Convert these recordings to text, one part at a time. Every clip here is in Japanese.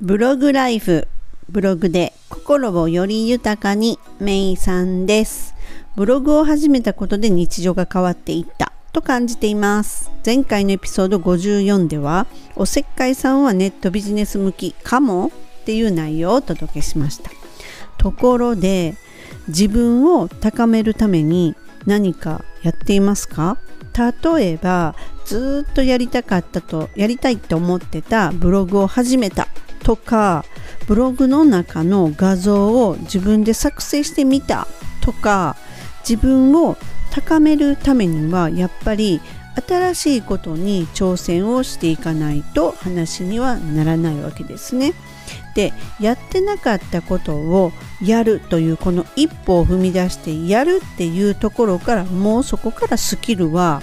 ブログライフブログで心をより豊かにメイさんです。ブログを始めたことで日常が変わっていった。と感じています。前回のエピソード54ではおせっかいさんはネットビジネス向きかもっていう内容をお届けしました。ところで自分を高めるために何かやっていますか？例えばずっとやりたかったとやりたいと思ってたブログを始めたとかブログの中の画像を自分で作成してみたとか自分を高めるためにはやっぱり新しいことに挑戦をしていかないと話にはならないわけですね。でやってなかったことをやるというこの一歩を踏み出してやるっていうところからもうそこからスキルは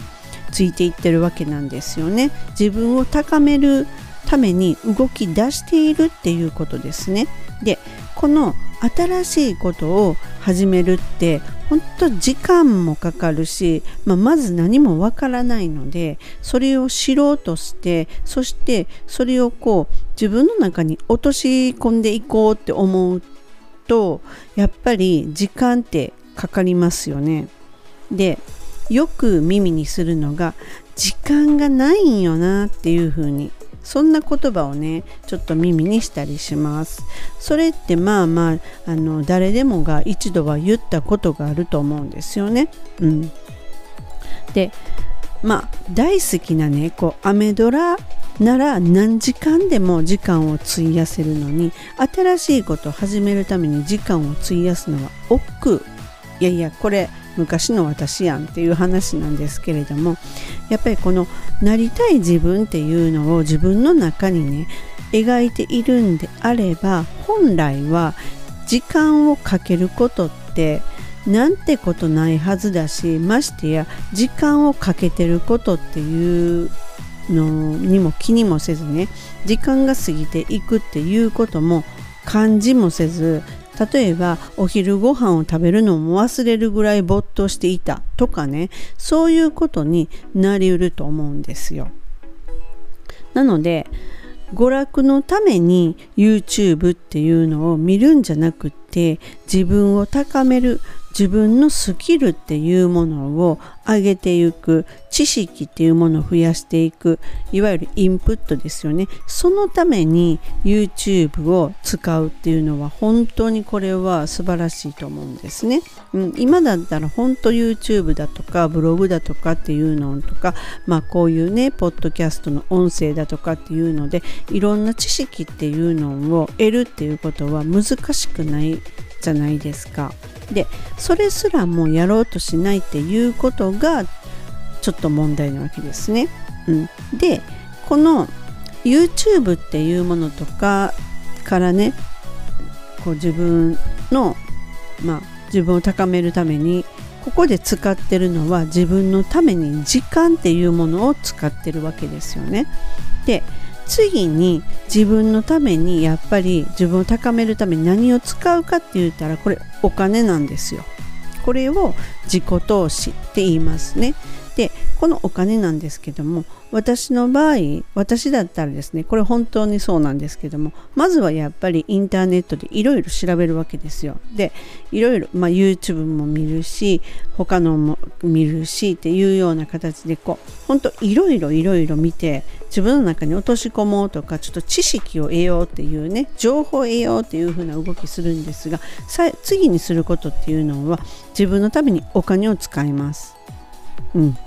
ついていってるわけなんですよね。自分を高めるために動き出しているっていうことですね。でこの新しいことを始めるって本当時間もかかるし、まあ、まず何もわからないのでそれを知ろうとしてそしてそれをこう自分の中に落とし込んでいこうって思うとやっぱり時間ってかかりますよね。でよく耳にするのが時間がないんよなっていうふうにそんな言葉をねちょっと耳にしたりします。それってまあまああの誰でもが一度は言ったことがあると思うんですよね。うん。でまあ大好きなねこうアメドラなら何時間でも時間を費やせるのに新しいことを始めるために時間を費やすのは億劫。いやいやこれ昔の私やんっていう話なんですけれどもやっぱりこのなりたい自分っていうのを自分の中にね描いているんであれば本来は時間をかけることってなんてことないはずだしましてや時間をかけてることっていうのにも気にもせずね時間が過ぎていくっていうことも感じもせず例えばお昼ご飯を食べるのも忘れるぐらい没頭していたとかねそういうことになりうると思うんですよ。なので娯楽のために YouTube っていうのを見るんじゃなくって自分を高める自分のスキルっていうものを上げていく知識っていうものを増やしていくいわゆるインプットですよねそのために YouTube を使うっていうのは本当にこれは素晴らしいと思うんですね、うん、今だったら本当 YouTube だとかブログだとかっていうのとかまあこういうねポッドキャストの音声だとかっていうのでいろんな知識っていうのを得るっていうことは難しくないじゃないですか。でそれすらもうやろうとしないっていうことがちょっと問題なわけですね。うん、でこの YouTube っていうものとかからねこう自分のまあ自分を高めるためにここで使ってるのは自分のために時間っていうものを使ってるわけですよね。で次に自分のためにやっぱり自分を高めるために何を使うかって言ったらこれお金なんですよ。これを自己投資って言いますね。このお金なんですけども私の場合私だったらですねこれ本当にそうなんですけどもまずはやっぱりインターネットでいろいろ調べるわけですよ。でいろいろ、まあ、YouTube も見るし他のも見るしっていうような形でこう本当いろいろいろいろ見て自分の中に落とし込もうとかちょっと知識を得ようっていうね情報を得ようっていう風な動きするんですが次にすることっていうのは自分のためにお金を使います。うん、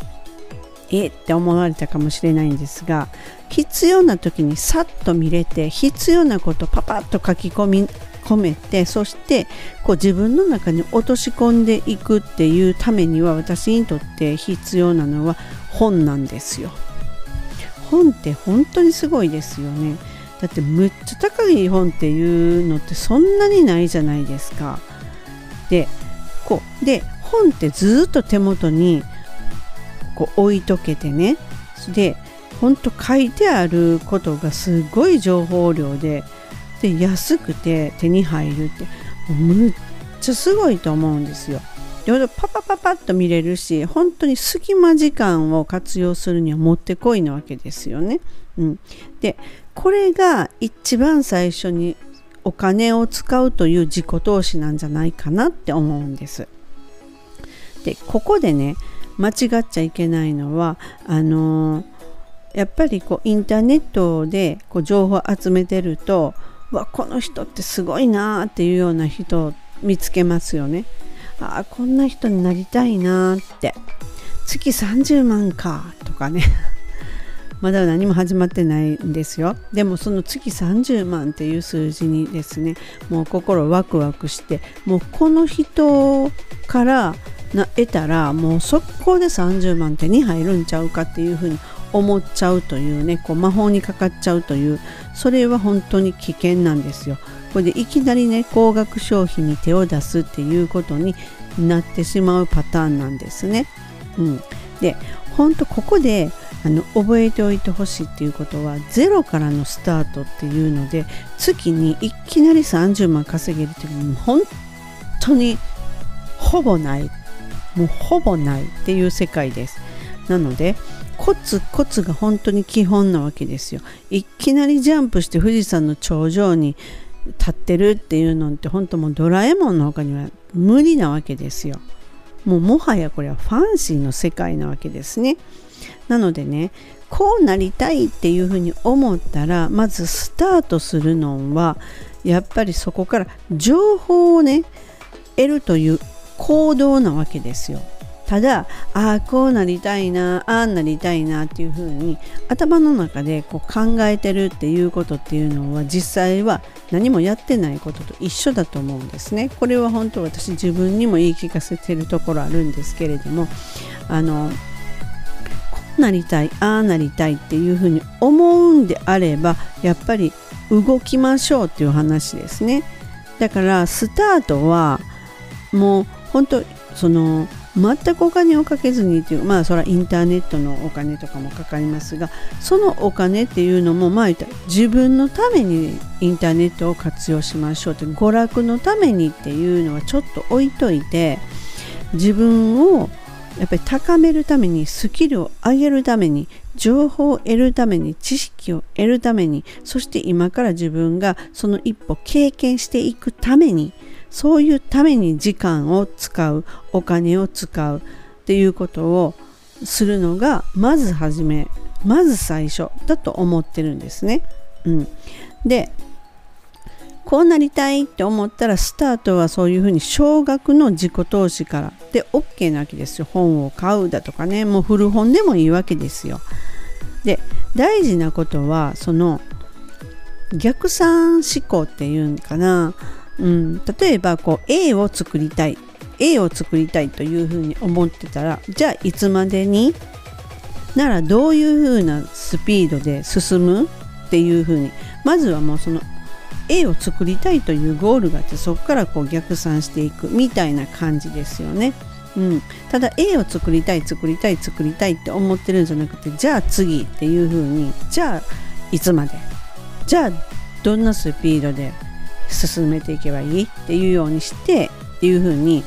えって思われたかもしれないんですが必要な時にさっと見れて必要なことパパッと書き込み込めてそしてこう自分の中に落とし込んでいくっていうためには私にとって必要なのは本なんですよ。本って本当にすごいですよね。だってむっちゃ高い本っていうのってそんなにないじゃないですか。でこうで本ってずっと手元にこう置いとけてねでほんと書いてあることがすごい情報量でで安くて手に入るってむっちゃすごいと思うんですよ。でパパパパッと見れるし本当に隙間時間を活用するにはもってこいなわけですよね。うん、でこれが一番最初にお金を使うという自己投資なんじゃないかなって思うんです。でここでね間違っちゃいけないのはあの、やっぱりこうインターネットでこう情報を集めてるとわこの人ってすごいなっていうような人を見つけますよね。ああこんな人になりたいなって。月30万かとかね。まだ何も始まってないんですよ。でもその月30万っていう数字にですねもう心ワクワクしてもうこの人からな得たらもう速攻で30万手に入るんちゃうかっていうふうに思っちゃうというねこう魔法にかかっちゃうというそれは本当に危険なんですよ。これでいきなりね高額商品に手を出すっていうことになってしまうパターンなんですね。うん、で本当ここであの覚えておいてほしいっていうことはゼロからのスタートっていうので月にいきなり30万稼げるっていうのは本当にほぼないもうほぼないっていう世界です。なのでコツコツが本当に基本なわけですよ。いきなりジャンプして富士山の頂上に立ってるっていうのって本当もうドラえもんの他には無理なわけですよ。もうもはやこれはファンシーの世界なわけですね。なのでねこうなりたいっていうふうに思ったらまずスタートするのはやっぱりそこから情報をね得るという行動なわけですよ。ただああこうなりたいなああなりたいなっていうふうに頭の中でこう考えてるっていうことっていうのは実際は何もやってないことと一緒だと思うんですね。これは本当私自分にも言い聞かせてるところあるんですけれどもあのこうなりたいああなりたいっていうふうに思うんであればやっぱり動きましょうっていう話ですね。だからスタートはもう本当その全くお金をかけずにっていうまあそれはインターネットのお金とかもかかりますがそのお金っていうのもまあ自分のためにインターネットを活用しましょうって娯楽のためにっていうのはちょっと置いといて自分をやっぱり高めるためにスキルを上げるために情報を得るために知識を得るためにそして今から自分がその一歩経験していくためにそういうために時間を使うお金を使うっていうことをするのがまず初めまず最初だと思ってるんですね。うん、でこうなりたいって思ったらスタートはそういうふうに少額の自己投資から。で OK なわけですよ。本を買うだとかね。もう古本でもいいわけですよ。で大事なことはその逆算思考っていうんかな。うん、例えばこう A を作りたい。A を作りたいというふうに思ってたらじゃあいつまでにならどういうふうなスピードで進むっていうふうにまずはもうその A を作りたいというゴールがあってそこからこう逆算していくみたいな感じですよね。うん、ただ A を作りたい作りたい作りたいって思ってるんじゃなくてじゃあ次っていうふうにじゃあいつまでじゃあどんなスピードで進めていけばいいっていうようにしてっていう風に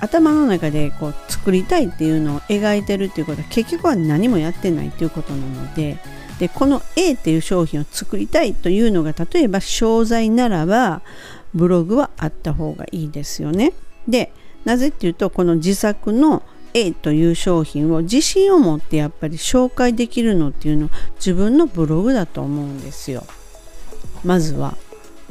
頭の中でこう作りたいっていうのを描いてるっていうことは結局は何もやってないっていうことなのででこの A っていう商品を作りたいというのが例えば商材ならばブログはあった方がいいですよね。でなぜっていうとこの自作の A という商品を自信を持ってやっぱり紹介できるのっていうのは自分のブログだと思うんですよ。まずは。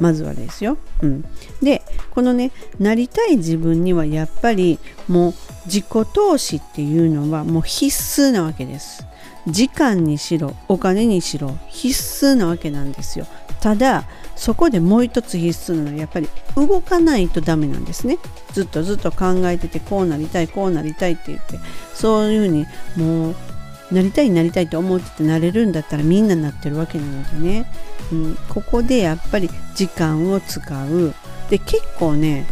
まずはですよ。うん、でこのねなりたい自分にはやっぱりもう自己投資っていうのはもう必須なわけです。時間にしろお金にしろ必須なわけなんですよ。ただそこでもう一つ必須なのはやっぱり動かないとダメなんですね。ずっとずっと考えててこうなりたいこうなりたいって言ってそういうふうにもうなりたいなりたいって思っててなれるんだったらみんななってるわけなのでね、うん、ここでやっぱり時間を使う。で結構ね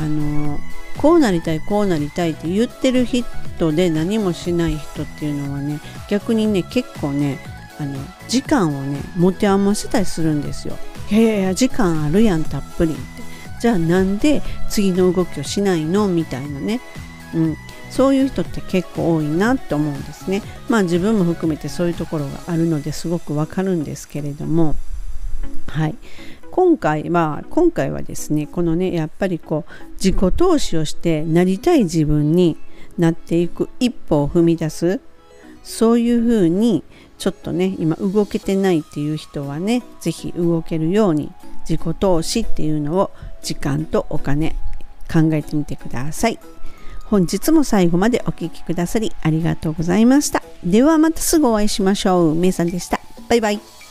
あのこうなりたいこうなりたいって言ってる人で何もしない人っていうのはね逆にね結構ねあの時間をね持て余せたりするんですよ。いやいやいや時間あるやんたっぷりって。じゃあなんで次の動きをしないの？みたいなね、うん、そういう人って結構多いなって思うんですね。まあ自分も含めてそういうところがあるのですごくわかるんですけれども。はい。今回は今回はですねこのねやっぱりこう自己投資をしてなりたい自分になっていく一歩を踏み出す。そういうふうにちょっとね今動けてないっていう人はね是非動けるように自己投資っていうのを時間とお金考えてみてください。本日も最後までお聴きくださりありがとうございました。ではまたすぐお会いしましょう。めいさんでした。バイバイ。